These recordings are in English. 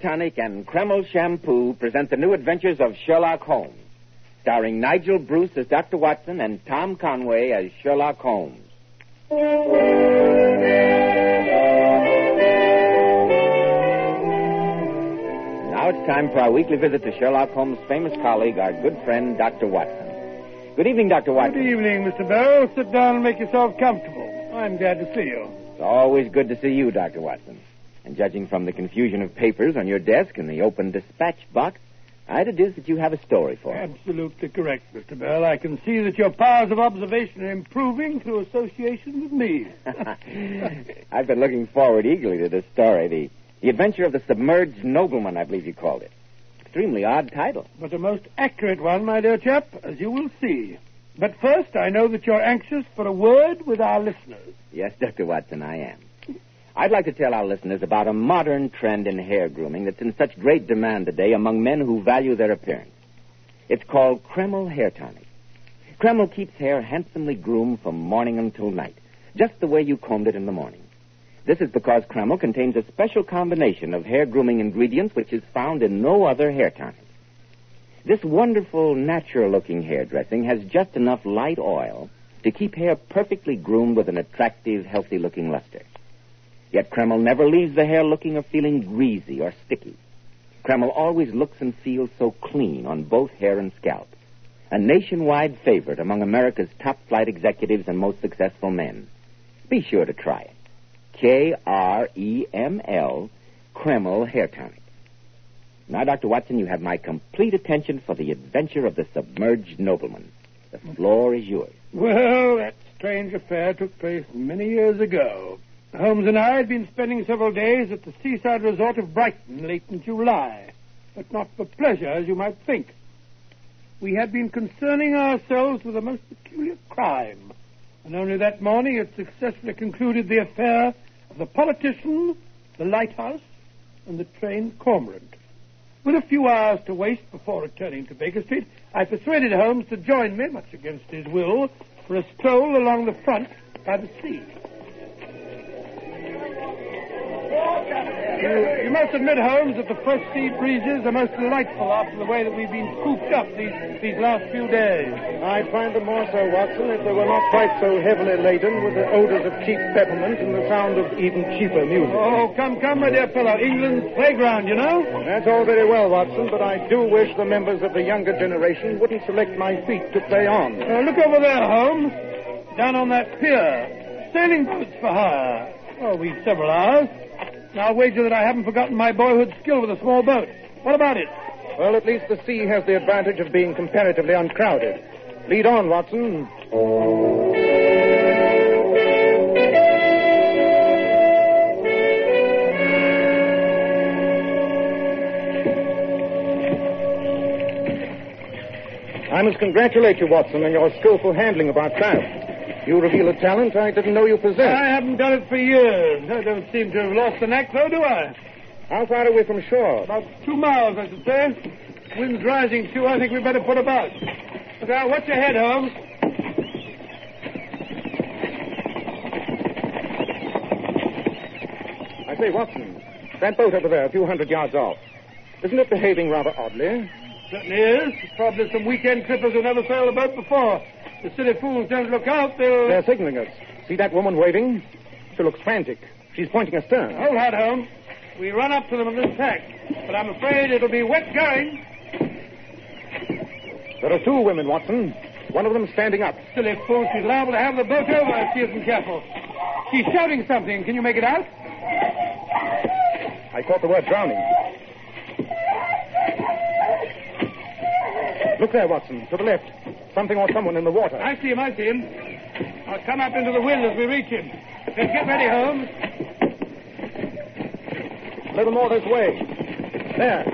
Tonic and Kreml Shampoo present the new adventures of Sherlock Holmes, starring Nigel Bruce as Dr. Watson and Tom Conway as Sherlock Holmes. Now it's time for our weekly visit to Sherlock Holmes' famous colleague, our good friend, Dr. Watson. Good evening, Dr. Watson. Good evening, Mr. Bell. Sit down and make yourself comfortable. I'm glad to see you. It's always good to see you, Dr. Watson. And judging from the confusion of papers on your desk and the open dispatch box, I deduce that you have a story for us. Absolutely correct, Mr. Bell. I can see that your powers of observation are improving through association with me. I've been looking forward eagerly to this story. The, the Adventure of the Submerged Nobleman, I believe you called it. Extremely odd title. but a most accurate one, my dear chap, as you will see. But first, I know that you're anxious for a word with our listeners. Yes, Dr. Watson, I am. I'd like to tell our listeners about a modern trend in hair grooming that's in such great demand today among men who value their appearance. It's called Kreml Hair Tonic. Kreml keeps hair handsomely groomed from morning until night, just the way you combed it in the morning. This is because Kreml contains a special combination of hair grooming ingredients which is found in no other hair tonic. This wonderful, natural looking hair dressing has just enough light oil to keep hair perfectly groomed with an attractive, healthy looking luster. Yet Kreml never leaves the hair looking or feeling greasy or sticky. Kreml always looks and feels so clean on both hair and scalp. A nationwide favorite among America's top flight executives and most successful men. Be sure to try it. K R E M L, Kreml Hair Tonic. Now, Dr. Watson, you have my complete attention for the adventure of the submerged nobleman. The floor is yours. Well, that strange affair took place many years ago. Holmes and I had been spending several days at the seaside resort of Brighton late in July, but not for pleasure, as you might think. We had been concerning ourselves with a most peculiar crime, and only that morning had successfully concluded the affair of the politician, the lighthouse, and the trained cormorant. With a few hours to waste before returning to Baker Street, I persuaded Holmes to join me, much against his will, for a stroll along the front by the sea. You, you must admit, Holmes, that the fresh sea breezes are most delightful after the way that we've been cooped up these, these last few days. I'd find them more so, Watson, if they were not quite so heavily laden with the odors of cheap peppermint and the sound of even cheaper music. Oh, come, come, my dear fellow. England's playground, you know? That's all very well, Watson, but I do wish the members of the younger generation wouldn't select my feet to play on. Uh, look over there, Holmes. Down on that pier. Sailing boats for hire. Oh, we've several hours. Now, I'll wager that I haven't forgotten my boyhood skill with a small boat. What about it? Well, at least the sea has the advantage of being comparatively uncrowded. Lead on, Watson. I must congratulate you, Watson, on your skillful handling of our craft. You reveal a talent I didn't know you possessed. I haven't done it for years. I don't seem to have lost the knack, though, do I? How far away from shore? About two miles, I should say. Wind's rising, too. I think we'd better put about. Now, watch your head, Holmes. I say, Watson, that boat over there, a few hundred yards off, isn't it behaving rather oddly? Certainly is. Probably some weekend trippers who never sailed a boat before. The silly fools don't look out, they'll... They're signaling us. See that woman waving? She looks frantic. She's pointing astern. Hold hard, Holmes. We run up to them on this tack, but I'm afraid it'll be wet going. There are two women, Watson. One of them standing up. Silly fool, she's liable to have the boat over if she isn't careful. She's shouting something. Can you make it out? I caught the word drowning. Look there, Watson, to the left. Something or someone in the water. I see him, I see him. I'll come up into the wind as we reach him. Then get ready, Holmes. A little more this way. There.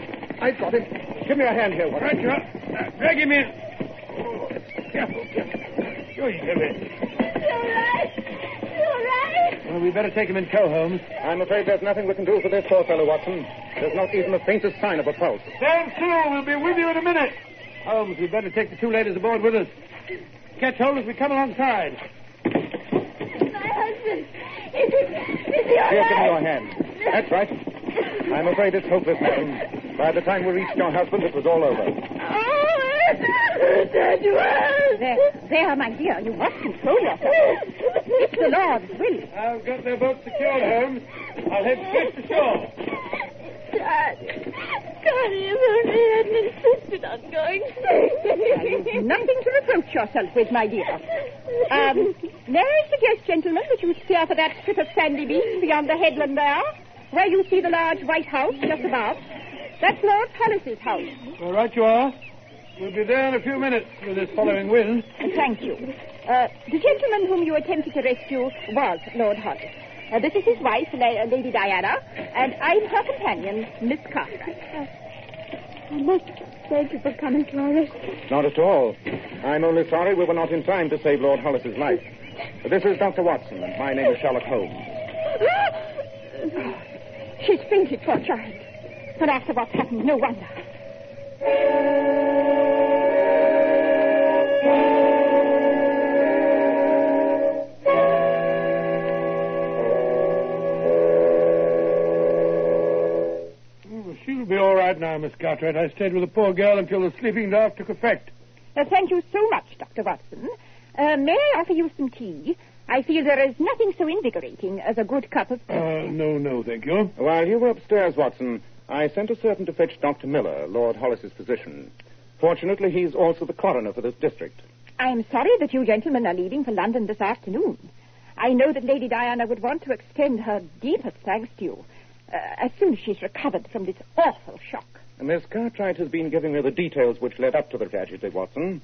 I've got him. Give me a hand here, Watson. Right, you are. Drag him in. Oh, careful, careful. Sure, you can in. You all right? You all right? Well, we better take him in tow, Holmes. I'm afraid there's nothing we can do for this poor fellow, Watson. There's not even the faintest sign of a pulse. Stand still. We'll be with you in a minute. Holmes, we'd better take the two ladies aboard with us. Catch hold as we come alongside. My husband. Is he, is he all Here, give me your hand. That's right. I'm afraid it's hopeless, madam. By the time we reached your husband, it was all over. Oh, that was. There, there, my dear. You must control yourself. It's the Lord's will. I've got their boat secured, Holmes. I'll head straight to shore. Dad. God, if only hadn't insisted on going nothing to reproach yourself with, my dear. Um, may I suggest, gentlemen, that you steer for that strip of sandy beach beyond the headland there, where you see the large white house just above. That's Lord Hollis's house. All right, you are. We'll be there in a few minutes with this following wind. Thank you. Uh, the gentleman whom you attempted to rescue was Lord Hollis. Uh, this is his wife, La- uh, Lady Diana, and I'm her companion, Miss Cartwright. I must thank you for coming to our rescue. Not at all. I'm only sorry we were not in time to save Lord Hollis's life. This is Dr. Watson, and my name is Sherlock Holmes. She's fainted, poor child. And after what's happened, no wonder. She'll be all right now, Miss Cartwright. I stayed with the poor girl until the sleeping draught took effect. Uh, thank you so much, Dr. Watson. Uh, may I offer you some tea? I feel there is nothing so invigorating as a good cup of tea. Uh, no, no, thank you. While you were upstairs, Watson, I sent a servant to fetch Dr. Miller, Lord Hollis's physician. Fortunately, he's also the coroner for this district. I'm sorry that you gentlemen are leaving for London this afternoon. I know that Lady Diana would want to extend her deepest thanks to you uh, as soon as she's recovered from this awful shock. Miss Cartwright has been giving me the details which led up to the tragedy, Watson.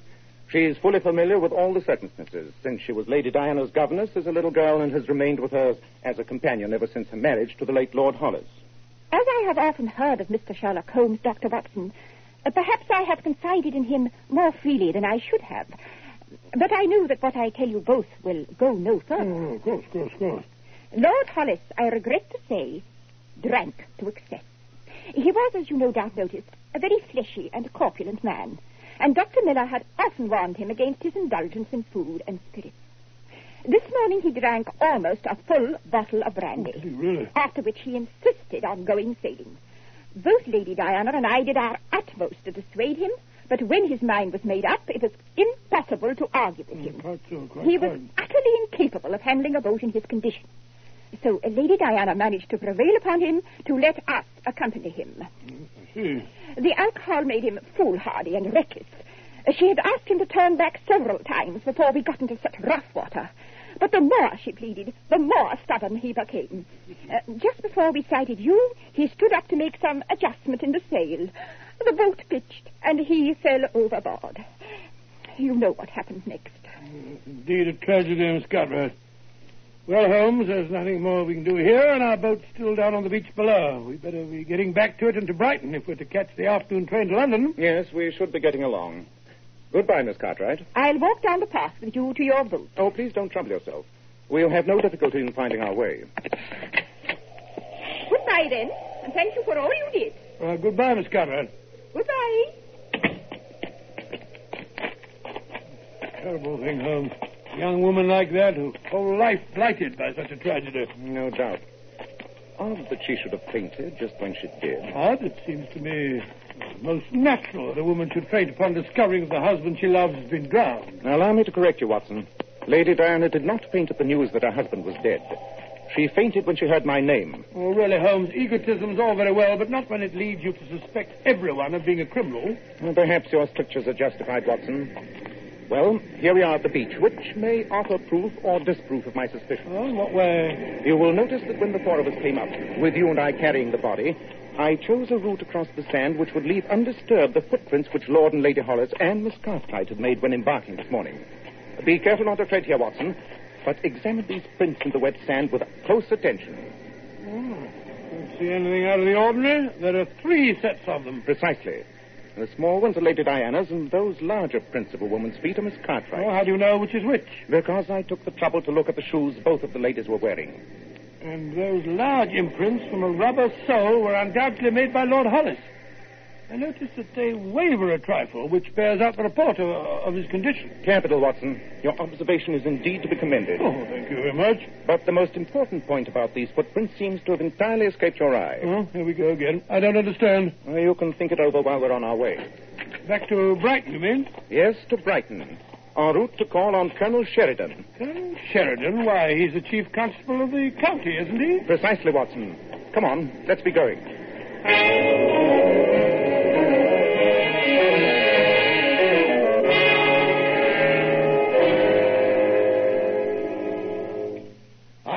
She's fully familiar with all the circumstances, since she was Lady Diana's governess as a little girl and has remained with her as a companion ever since her marriage to the late Lord Hollis. As I have often heard of Mr. Sherlock Holmes, Dr. Watson, uh, perhaps I have confided in him more freely than I should have. But I know that what I tell you both will go no further. Oh, of course, of course, of course. Lord Hollis, I regret to say, drank to excess. He was, as you no doubt noticed, a very fleshy and corpulent man, and Dr. Miller had often warned him against his indulgence in food and spirits. This morning he drank almost a full bottle of brandy, oh, Really? after which he insisted on going sailing. Both Lady Diana and I did our utmost to dissuade him, but when his mind was made up, it was impossible to argue with him. Mm, quite so, quite He was utterly incapable of handling a boat in his condition. So uh, Lady Diana managed to prevail upon him to let us accompany him. See. The alcohol made him foolhardy and reckless. She had asked him to turn back several times before we got into such rough water. But the more she pleaded, the more stubborn he became. Uh, just before we sighted you, he stood up to make some adjustment in the sail. The boat pitched, and he fell overboard. You know what happened next. Indeed, a tragedy, Miss Cartwright. Well, Holmes, there's nothing more we can do here, and our boat's still down on the beach below. We'd better be getting back to it and to Brighton if we're to catch the afternoon train to London. Yes, we should be getting along. Goodbye, Miss Cartwright. I'll walk down the path with you to your boat. Oh, please don't trouble yourself. We'll have no difficulty in finding our way. Goodbye, then, and thank you for all you did. Uh, goodbye, Miss Cartwright. Goodbye. Terrible thing, Holmes. A young woman like that, whose whole life blighted by such a tragedy. No doubt. Odd that she should have fainted just when she did. Odd, it seems to me most natural that a woman should faint upon discovering that the husband she loves has been drowned. Now, allow me to correct you, Watson. Lady Diana did not faint at the news that her husband was dead. She fainted when she heard my name. Oh, really, Holmes, egotism's all very well, but not when it leads you to suspect everyone of being a criminal. Well, perhaps your strictures are justified, Watson. Well, here we are at the beach, which may offer proof or disproof of my suspicion. Oh, in what way? You will notice that when the four of us came up, with you and I carrying the body, I chose a route across the sand which would leave undisturbed the footprints which Lord and Lady Hollis and Miss Cartwright had made when embarking this morning. Be careful not to tread here, Watson, but examine these prints in the wet sand with close attention. Hmm. Don't see anything out of the ordinary. There are three sets of them. Precisely. The small ones are Lady Diana's, and those larger principal woman's feet are Miss Oh, Cartwright's. how do you know which is which? Because I took the trouble to look at the shoes both of the ladies were wearing. And those large imprints from a rubber sole were undoubtedly made by Lord Hollis. I notice that they waver a trifle, which bears out the report of, of his condition. Capital, Watson. Your observation is indeed to be commended. Oh, thank you very much. But the most important point about these footprints seems to have entirely escaped your eye. Oh, here we go again. I don't understand. Well, you can think it over while we're on our way. Back to Brighton, you mean? Yes, to Brighton. En route to call on Colonel Sheridan. Colonel Sheridan? Why, he's the chief constable of the county, isn't he? Precisely, Watson. Come on, let's be going.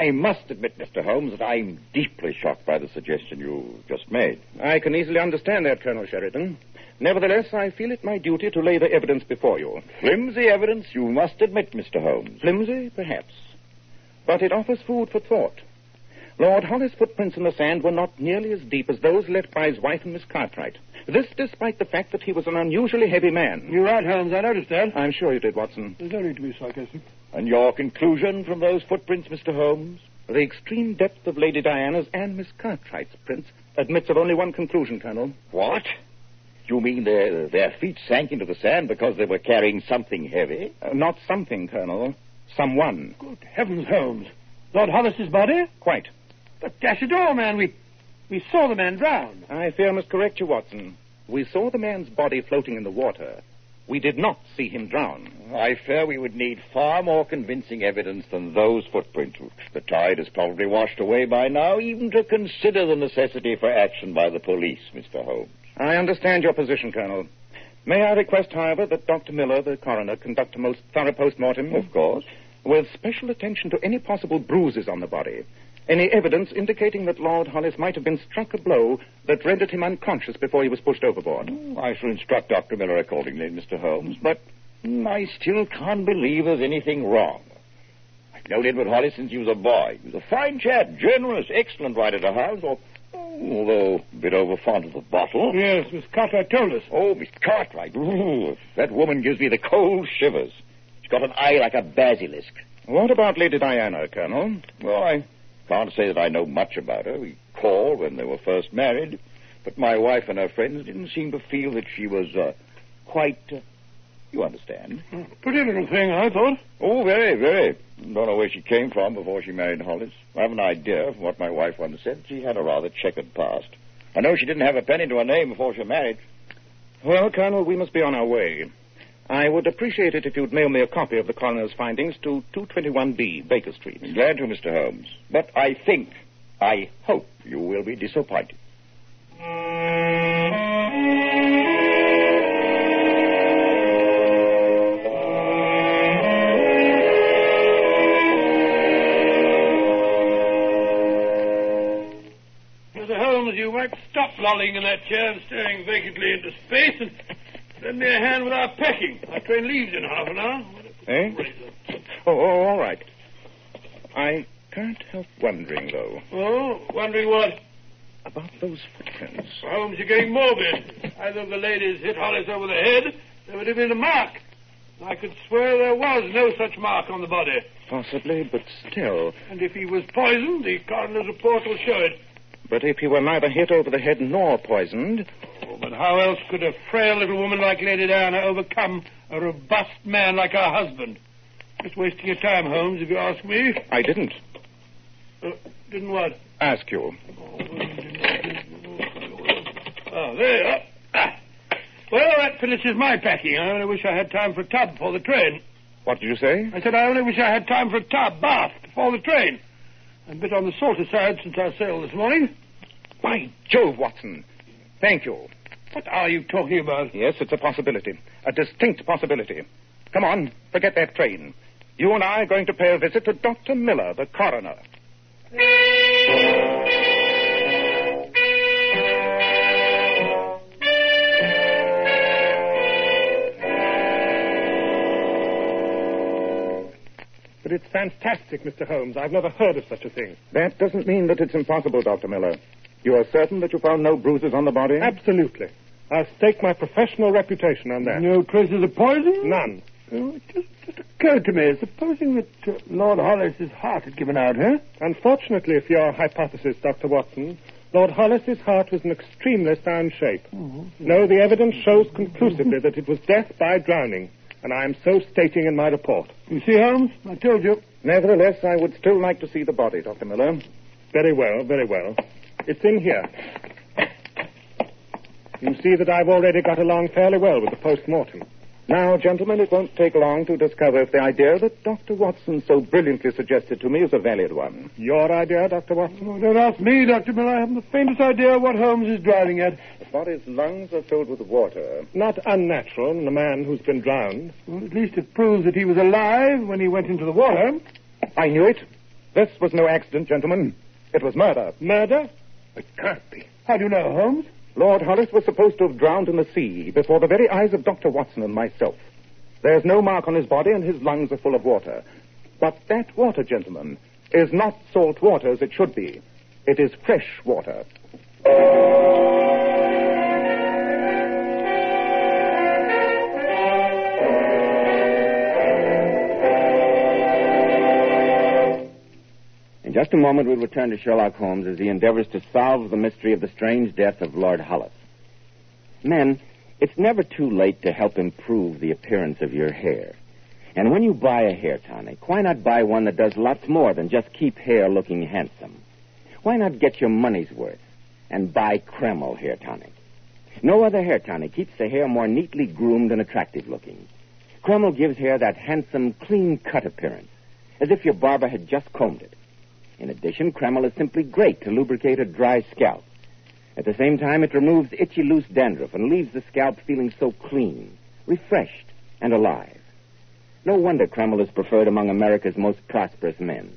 I must admit, Mr. Holmes, that I'm deeply shocked by the suggestion you just made. I can easily understand that, Colonel Sheridan. Nevertheless, I feel it my duty to lay the evidence before you. Flimsy evidence, you must admit, Mr. Holmes. Flimsy, perhaps. But it offers food for thought. Lord Hollis' footprints in the sand were not nearly as deep as those left by his wife and Miss Cartwright. This despite the fact that he was an unusually heavy man. You're right, Holmes. I noticed that. I'm sure you did, Watson. There's no need to be sarcastic. And your conclusion from those footprints, Mr. Holmes? The extreme depth of Lady Diana's and Miss Cartwright's prints admits of only one conclusion, Colonel. What? You mean their, their feet sank into the sand because they were carrying something heavy? Uh, not something, Colonel. Someone. Good heavens, Holmes. Lord Hollis's body? Quite. But dash it all, man, we we saw the man drown. I fear I must correct you, Watson. We saw the man's body floating in the water. We did not see him drown. I fear we would need far more convincing evidence than those footprints, which the tide has probably washed away by now, even to consider the necessity for action by the police, Mr. Holmes. I understand your position, Colonel. May I request, however, that Dr. Miller, the coroner, conduct a most thorough post-mortem? Of course. With special attention to any possible bruises on the body. Any evidence indicating that Lord Hollis might have been struck a blow that rendered him unconscious before he was pushed overboard. Oh, I shall instruct Dr. Miller accordingly, Mr. Holmes, but I still can't believe there's anything wrong. I've known Edward Hollis since he was a boy. He was a fine chap, generous, excellent rider to hounds, although a bit over fond of the bottle. Yes, Miss Cartwright told us. Oh, Miss Cartwright. Ooh, that woman gives me the cold shivers. She's got an eye like a basilisk. What about Lady Diana, Colonel? Well, I can't say that I know much about her. We called when they were first married, but my wife and her friends didn't seem to feel that she was uh, quite. Uh, you understand? Pretty little thing, I thought. Oh, very, very. Don't know where she came from before she married Hollis. I have an idea from what my wife once said. She had a rather checkered past. I know she didn't have a penny to her name before she married. Well, Colonel, we must be on our way. I would appreciate it if you'd mail me a copy of the coroner's findings to 221B, Baker Street. Glad to, Mr. Holmes. But I think, I hope you will be disappointed. Mr. Holmes, you might stop lolling in that chair and staring vacantly into space and lend me a hand with our packing. Our train leaves in half an hour. Eh? Oh, oh, all right. I can't help wondering, though, Oh, wondering what? about those footprints. Holmes, you're getting morbid. Either of the ladies hit Hollis over the head, there would have been a mark. I could swear there was no such mark on the body. Possibly, but still. And if he was poisoned, the coroner's report will show it. But if he were neither hit over the head nor poisoned, Oh, but how else could a frail little woman like Lady Diana overcome a robust man like her husband? Just wasting your time, Holmes, if you ask me. I didn't Uh, didn't what? ask you. Oh, there you are. Ah. Well, that finishes my packing. I only wish I had time for a tub before the train. What did you say? I said I only wish I had time for a tub, bath, before the train. A bit on the salty side since our sail this morning. By Jove, Watson. Thank you. What are you talking about? Yes, it's a possibility. A distinct possibility. Come on, forget that train. You and I are going to pay a visit to Dr. Miller, the coroner. But it's fantastic, Mr. Holmes. I've never heard of such a thing. That doesn't mean that it's impossible, Dr. Miller. You are certain that you found no bruises on the body? Absolutely. I'll stake my professional reputation on that. No traces of poison? None. Oh, it just, just occurred to me, supposing that uh, Lord Hollis's heart had given out, huh? Unfortunately for your hypothesis, Dr. Watson, Lord Hollis's heart was in extremely sound shape. No, the evidence shows conclusively that it was death by drowning, and I am so stating in my report. You see, Holmes, I told you. Nevertheless, I would still like to see the body, Dr. Miller. Very well, very well. It's in here. You see that I've already got along fairly well with the post-mortem. Now, gentlemen, it won't take long to discover if the idea that Dr. Watson so brilliantly suggested to me is a valid one. Your idea, Dr. Watson? Oh, don't ask me, Dr. Miller. I haven't the faintest idea what Holmes is driving at. The body's lungs are filled with water. Not unnatural in a man who's been drowned. Well, at least it proves that he was alive when he went into the water. I knew it. This was no accident, gentlemen. It was murder. Murder? It can't be. How do you know, Holmes? Lord Hollis was supposed to have drowned in the sea before the very eyes of Dr. Watson and myself. There's no mark on his body, and his lungs are full of water. But that water, gentlemen, is not salt water as it should be. It is fresh water. Just a moment, we'll return to Sherlock Holmes as he endeavors to solve the mystery of the strange death of Lord Hollis. Men, it's never too late to help improve the appearance of your hair. And when you buy a hair tonic, why not buy one that does lots more than just keep hair looking handsome? Why not get your money's worth and buy Kreml hair tonic? No other hair tonic keeps the hair more neatly groomed and attractive looking. Kreml gives hair that handsome, clean cut appearance, as if your barber had just combed it. In addition, Kreml is simply great to lubricate a dry scalp. At the same time, it removes itchy, loose dandruff and leaves the scalp feeling so clean, refreshed, and alive. No wonder Kreml is preferred among America's most prosperous men.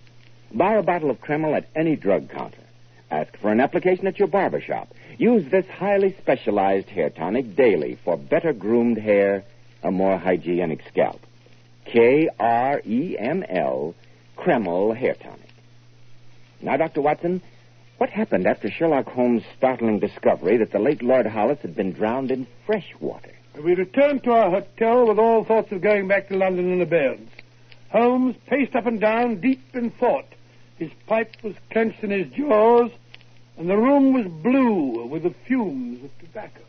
Buy a bottle of Kreml at any drug counter. Ask for an application at your barber shop. Use this highly specialized hair tonic daily for better groomed hair, a more hygienic scalp. K R E M L, Kreml Hair Tonic. Now, Dr. Watson, what happened after Sherlock Holmes' startling discovery that the late Lord Hollis had been drowned in fresh water? We returned to our hotel with all thoughts of going back to London in abeyance. Holmes paced up and down, deep in thought. His pipe was clenched in his jaws, and the room was blue with the fumes of tobacco.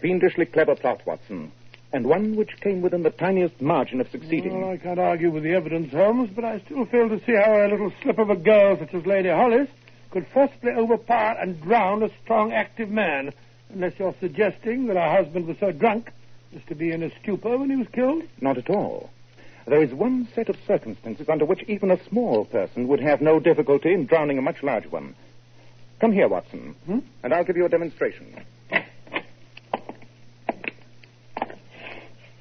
Fiendishly clever plot, Watson. And one which came within the tiniest margin of succeeding. Well, I can't argue with the evidence, Holmes, but I still fail to see how a little slip of a girl such as Lady Hollis could forcibly overpower and drown a strong, active man, unless you're suggesting that her husband was so drunk as to be in a stupor when he was killed. Not at all. There is one set of circumstances under which even a small person would have no difficulty in drowning a much larger one. Come here, Watson, Hmm? and I'll give you a demonstration.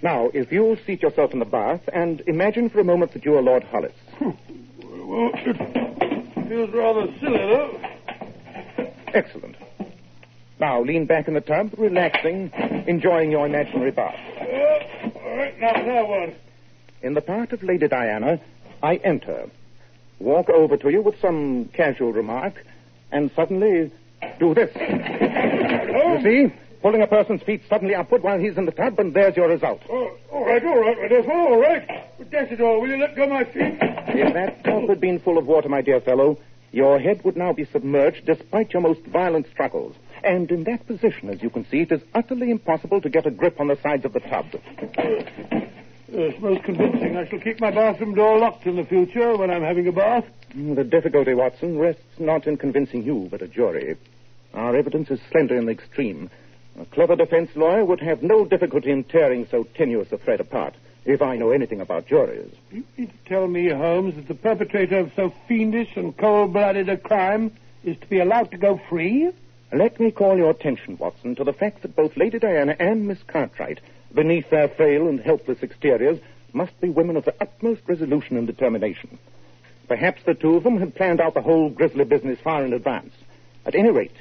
Now, if you'll seat yourself in the bath and imagine for a moment that you are Lord Hollis. Well, it feels rather silly, though. Excellent. Now, lean back in the tub, relaxing, enjoying your imaginary bath. Uh, all right, now, now what? In the part of Lady Diana, I enter, walk over to you with some casual remark, and suddenly do this. You see? Pulling a person's feet suddenly upward while he's in the tub, and there's your result. Oh, all right, all right, Rodolfo, all right. But dash it all, will you let go my feet? If that tub had been full of water, my dear fellow, your head would now be submerged despite your most violent struggles. And in that position, as you can see, it is utterly impossible to get a grip on the sides of the tub. Uh, yes, most convincing. I shall keep my bathroom door locked in the future when I'm having a bath. Mm, the difficulty, Watson, rests not in convincing you, but a jury. Our evidence is slender in the extreme. A clever defense lawyer would have no difficulty in tearing so tenuous a thread apart, if I know anything about juries. Do you mean to tell me, Holmes, that the perpetrator of so fiendish and cold-blooded a crime is to be allowed to go free? Let me call your attention, Watson, to the fact that both Lady Diana and Miss Cartwright, beneath their frail and helpless exteriors, must be women of the utmost resolution and determination. Perhaps the two of them had planned out the whole grisly business far in advance. At any rate,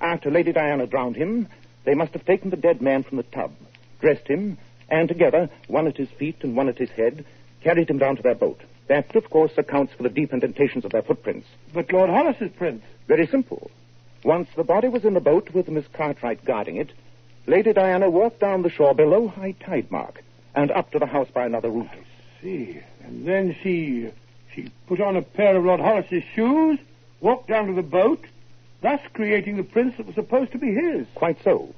after Lady Diana drowned him, they must have taken the dead man from the tub, dressed him, and together, one at his feet and one at his head, carried him down to their boat. That, of course, accounts for the deep indentations of their footprints. But Lord Hollis's prints? Very simple. Once the body was in the boat with Miss Cartwright guarding it, Lady Diana walked down the shore below high tide mark and up to the house by another route. I See, and then she she put on a pair of Lord Hollis's shoes, walked down to the boat, thus creating the prints that was supposed to be his. Quite so.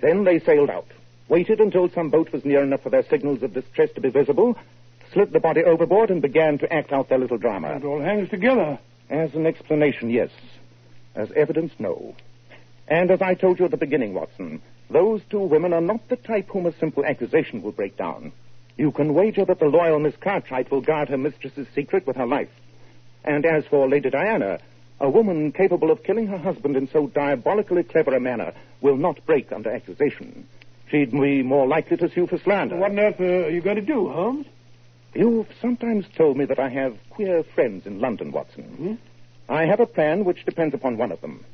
Then they sailed out, waited until some boat was near enough for their signals of distress to be visible, slid the body overboard, and began to act out their little drama. It all hangs together. As an explanation, yes. As evidence, no. And as I told you at the beginning, Watson, those two women are not the type whom a simple accusation will break down. You can wager that the loyal Miss Cartwright will guard her mistress's secret with her life. And as for Lady Diana, a woman capable of killing her husband in so diabolically clever a manner will not break under accusation. She'd be more likely to sue for slander. What on earth uh, are you going to do, Holmes? You've sometimes told me that I have queer friends in London, Watson. Hmm? I have a plan which depends upon one of them.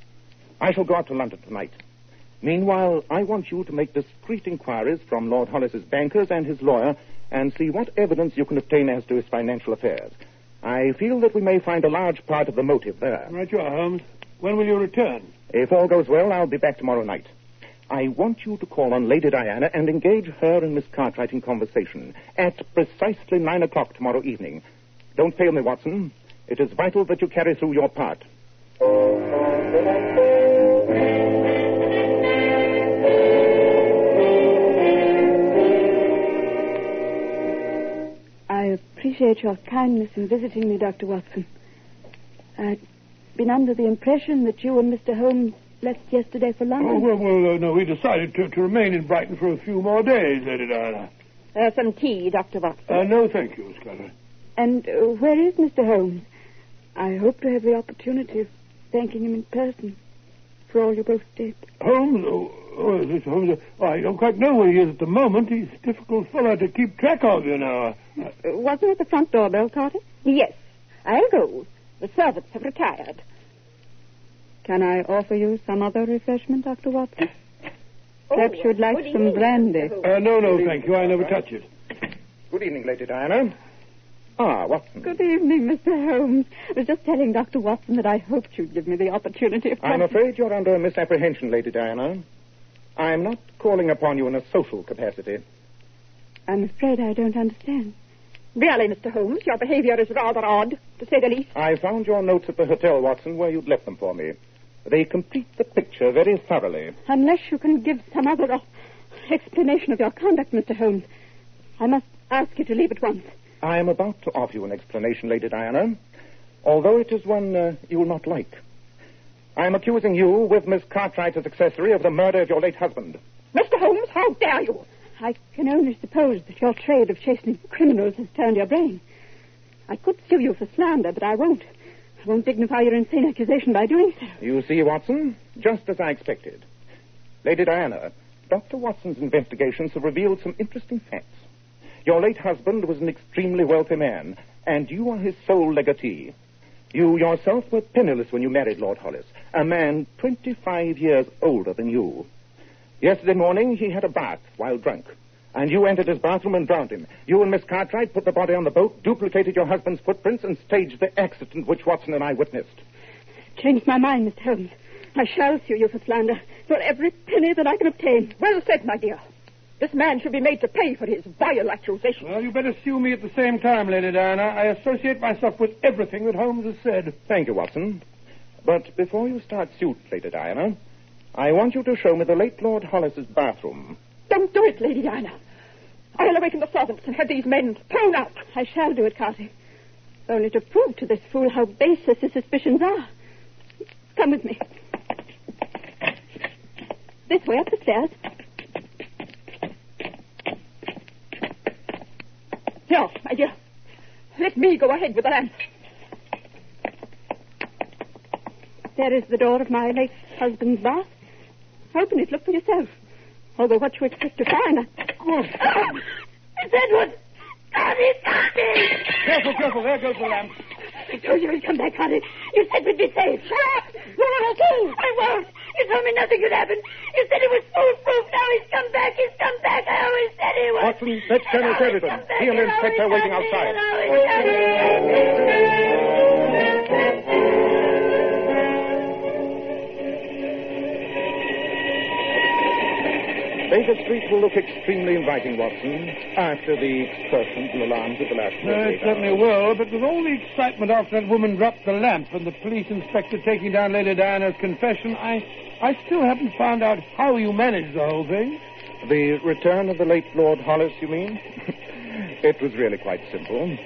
I shall go out to London tonight. Meanwhile, I want you to make discreet inquiries from Lord Hollis's bankers and his lawyer and see what evidence you can obtain as to his financial affairs. I feel that we may find a large part of the motive there. Right you are, Holmes. When will you return? If all goes well, I'll be back tomorrow night. I want you to call on Lady Diana and engage her and Miss Cartwright in conversation at precisely nine o'clock tomorrow evening. Don't fail me, Watson. It is vital that you carry through your part. Appreciate your kindness in visiting me, Dr. Watson. I'd been under the impression that you and Mr. Holmes left yesterday for Oh, London. well, well uh, no, we decided to, to remain in Brighton for a few more days, Lady Diana. Uh, some tea, Dr. Watson. Uh, no, thank you, Scotland. And uh, where is Mr. Holmes? I hope to have the opportunity of thanking him in person for all you both did. Holmes? Oh, oh, this Holmes. I don't quite know where he is at the moment. He's a difficult fellow to keep track of, you know. Uh, wasn't it the front doorbell, Carter? Yes. I'll go. The servants have retired. Can I offer you some other refreshment, Dr. Watson? Perhaps Oh, you'd like good some evening, brandy. Uh, no, no, thank you. I never touch it. Good evening, Lady Diana. Ah, Watson. Good evening, Mr. Holmes. I was just telling Dr. Watson that I hoped you'd give me the opportunity of... I'm afraid you're under a misapprehension, Lady Diana. I'm not calling upon you in a social capacity. I'm afraid I don't understand. Really, Mr. Holmes, your behavior is rather odd, to say the least. I found your notes at the hotel, Watson, where you'd left them for me. They complete the picture very thoroughly. Unless you can give some other explanation of your conduct, Mr. Holmes, I must ask you to leave at once. I am about to offer you an explanation, Lady Diana, although it is one uh, you will not like. I am accusing you, with Miss Cartwright as accessory, of the murder of your late husband. Mr. Holmes, how dare you? I can only suppose that your trade of chasing criminals has turned your brain. I could sue you for slander, but I won't. I won't dignify your insane accusation by doing so. You see, Watson, just as I expected. Lady Diana, Dr. Watson's investigations have revealed some interesting facts. Your late husband was an extremely wealthy man, and you are his sole legatee. You yourself were penniless when you married Lord Hollis, a man 25 years older than you. Yesterday morning, he had a bath while drunk, and you entered his bathroom and drowned him. You and Miss Cartwright put the body on the boat, duplicated your husband's footprints, and staged the accident which Watson and I witnessed. Changed my mind, Mr. Holmes. I shall sue you for slander for every penny that I can obtain. Well said, my dear. This man should be made to pay for his vile accusation. Well, you better sue me at the same time, Lady Diana. I associate myself with everything that Holmes has said. Thank you, Watson. But before you start suit, Lady Diana, I want you to show me the late Lord Hollis's bathroom. Don't do it, Lady Diana. I'll awaken the servants and have these men thrown out. I shall do it, Carty. Only to prove to this fool how baseless his suspicions are. Come with me. This way up the stairs. Here, my dear. Let me go ahead with the lamp. There is the door of my late husband's bath. Open it. Look for yourself. Although what you expect to find. Oh, It's Edward! Carty! Carty! careful, careful. There goes the lamp. I told you he'd come back, Carty. You said we'd be safe. Shut up! You were a fool. I won't. You told me nothing could happen. You said it was foolproof. Now he's come back. He's come back. I always said he would. Watson, fetch Colonel Sheridan. He and the inspector are waiting outside. Baker Street will look extremely inviting, Watson, after the and alarms of the last No, it certainly will, but with all the excitement after that woman dropped the lamp and the police inspector taking down Lady Diana's confession, I, I still haven't found out how you managed the whole thing. The return of the late Lord Hollis, you mean? it was really quite simple.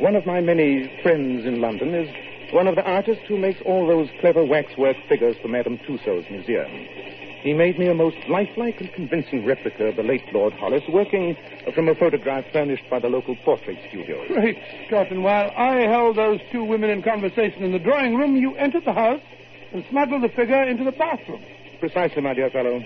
One of my many friends in London is one of the artists who makes all those clever waxwork figures for Madame Tussauds museum. He made me a most lifelike and convincing replica of the late Lord Hollis, working from a photograph furnished by the local portrait studio. Great Scott, and while I held those two women in conversation in the drawing room, you entered the house and smuggled the figure into the bathroom. Precisely, my dear fellow.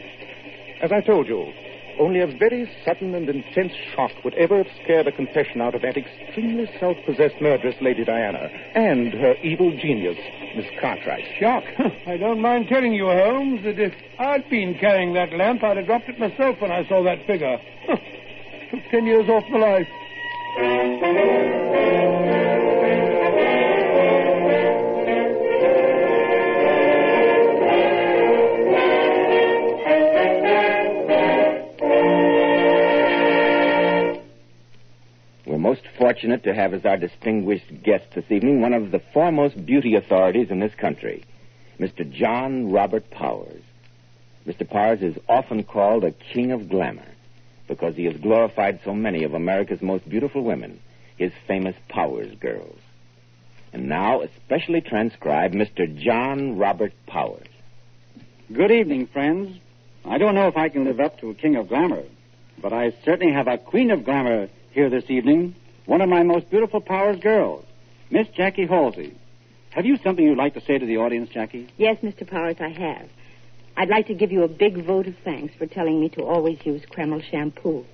As I told you, only a very sudden and intense shock would ever have scared a confession out of that extremely self-possessed murderess, Lady Diana, and her evil genius, Miss Cartwright. Shock. I don't mind telling you, Holmes, that if I'd been carrying that lamp, I'd have dropped it myself when I saw that figure. Took ten years off my life. Fortunate to have as our distinguished guest this evening one of the foremost beauty authorities in this country, Mr. John Robert Powers. Mr. Powers is often called a king of glamour because he has glorified so many of America's most beautiful women, his famous Powers girls. And now, especially transcribed, Mr. John Robert Powers. Good evening, friends. I don't know if I can live up to a king of glamour, but I certainly have a queen of glamour here this evening. One of my most beautiful Powers girls, Miss Jackie Halsey. Have you something you'd like to say to the audience, Jackie? Yes, Mr. Powers, I have. I'd like to give you a big vote of thanks for telling me to always use Kreml shampoo.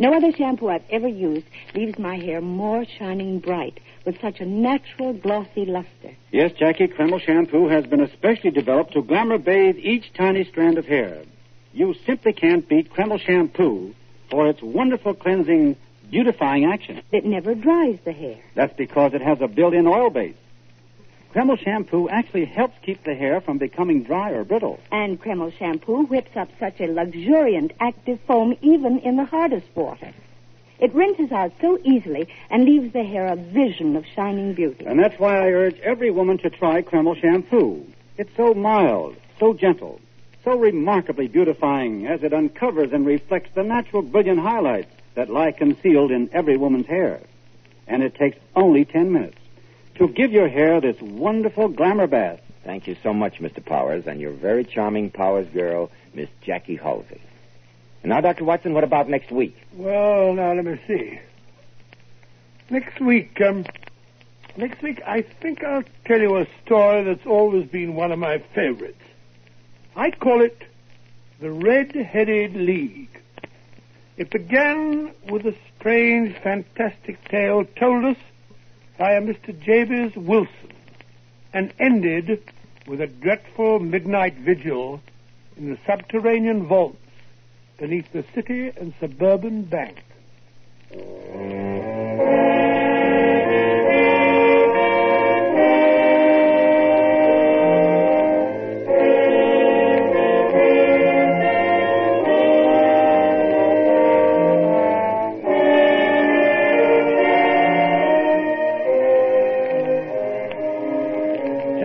No other shampoo I've ever used leaves my hair more shining bright with such a natural glossy luster. Yes, Jackie, Kreml shampoo has been especially developed to glamour bathe each tiny strand of hair. You simply can't beat Kreml shampoo for its wonderful cleansing, beautifying action. It never dries the hair. That's because it has a built-in oil base. Kreml shampoo actually helps keep the hair from becoming dry or brittle. And Kreml shampoo whips up such a luxuriant active foam even in the hardest water. It rinses out so easily and leaves the hair a vision of shining beauty. And that's why I urge every woman to try Kreml shampoo. It's so mild, so gentle, so remarkably beautifying as it uncovers and reflects the natural brilliant highlights that lie concealed in every woman's hair. And it takes only ten minutes to give your hair this wonderful glamour bath. Thank you so much, Mr. Powers, and your very charming Powers girl, Miss Jackie Halsey. And now, Dr. Watson, what about next week? Well, now let me see. Next week, um, next week, I think I'll tell you a story that's always been one of my favorites. I'd call it the Red-Headed League. It began with a strange, fantastic tale told us by a Mr. Jabez Wilson and ended with a dreadful midnight vigil in the subterranean vaults beneath the city and suburban bank.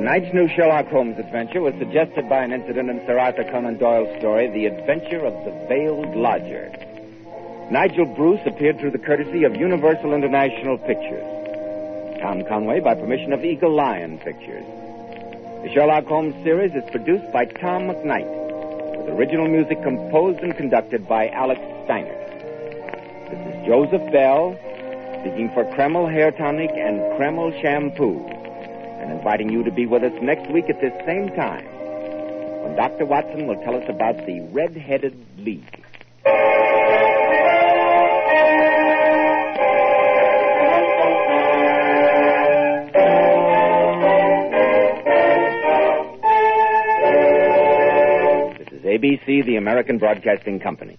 Tonight's new Sherlock Holmes adventure was suggested by an incident in Sir Arthur Conan Doyle's story, The Adventure of the Veiled Lodger. Nigel Bruce appeared through the courtesy of Universal International Pictures. Tom Conway by permission of Eagle Lion Pictures. The Sherlock Holmes series is produced by Tom McKnight, with original music composed and conducted by Alex Steiner. This is Joseph Bell, speaking for Kreml Hair Tonic and Kreml Shampoo and inviting you to be with us next week at this same time when Dr. Watson will tell us about the Red-Headed League. This is ABC, the American Broadcasting Company.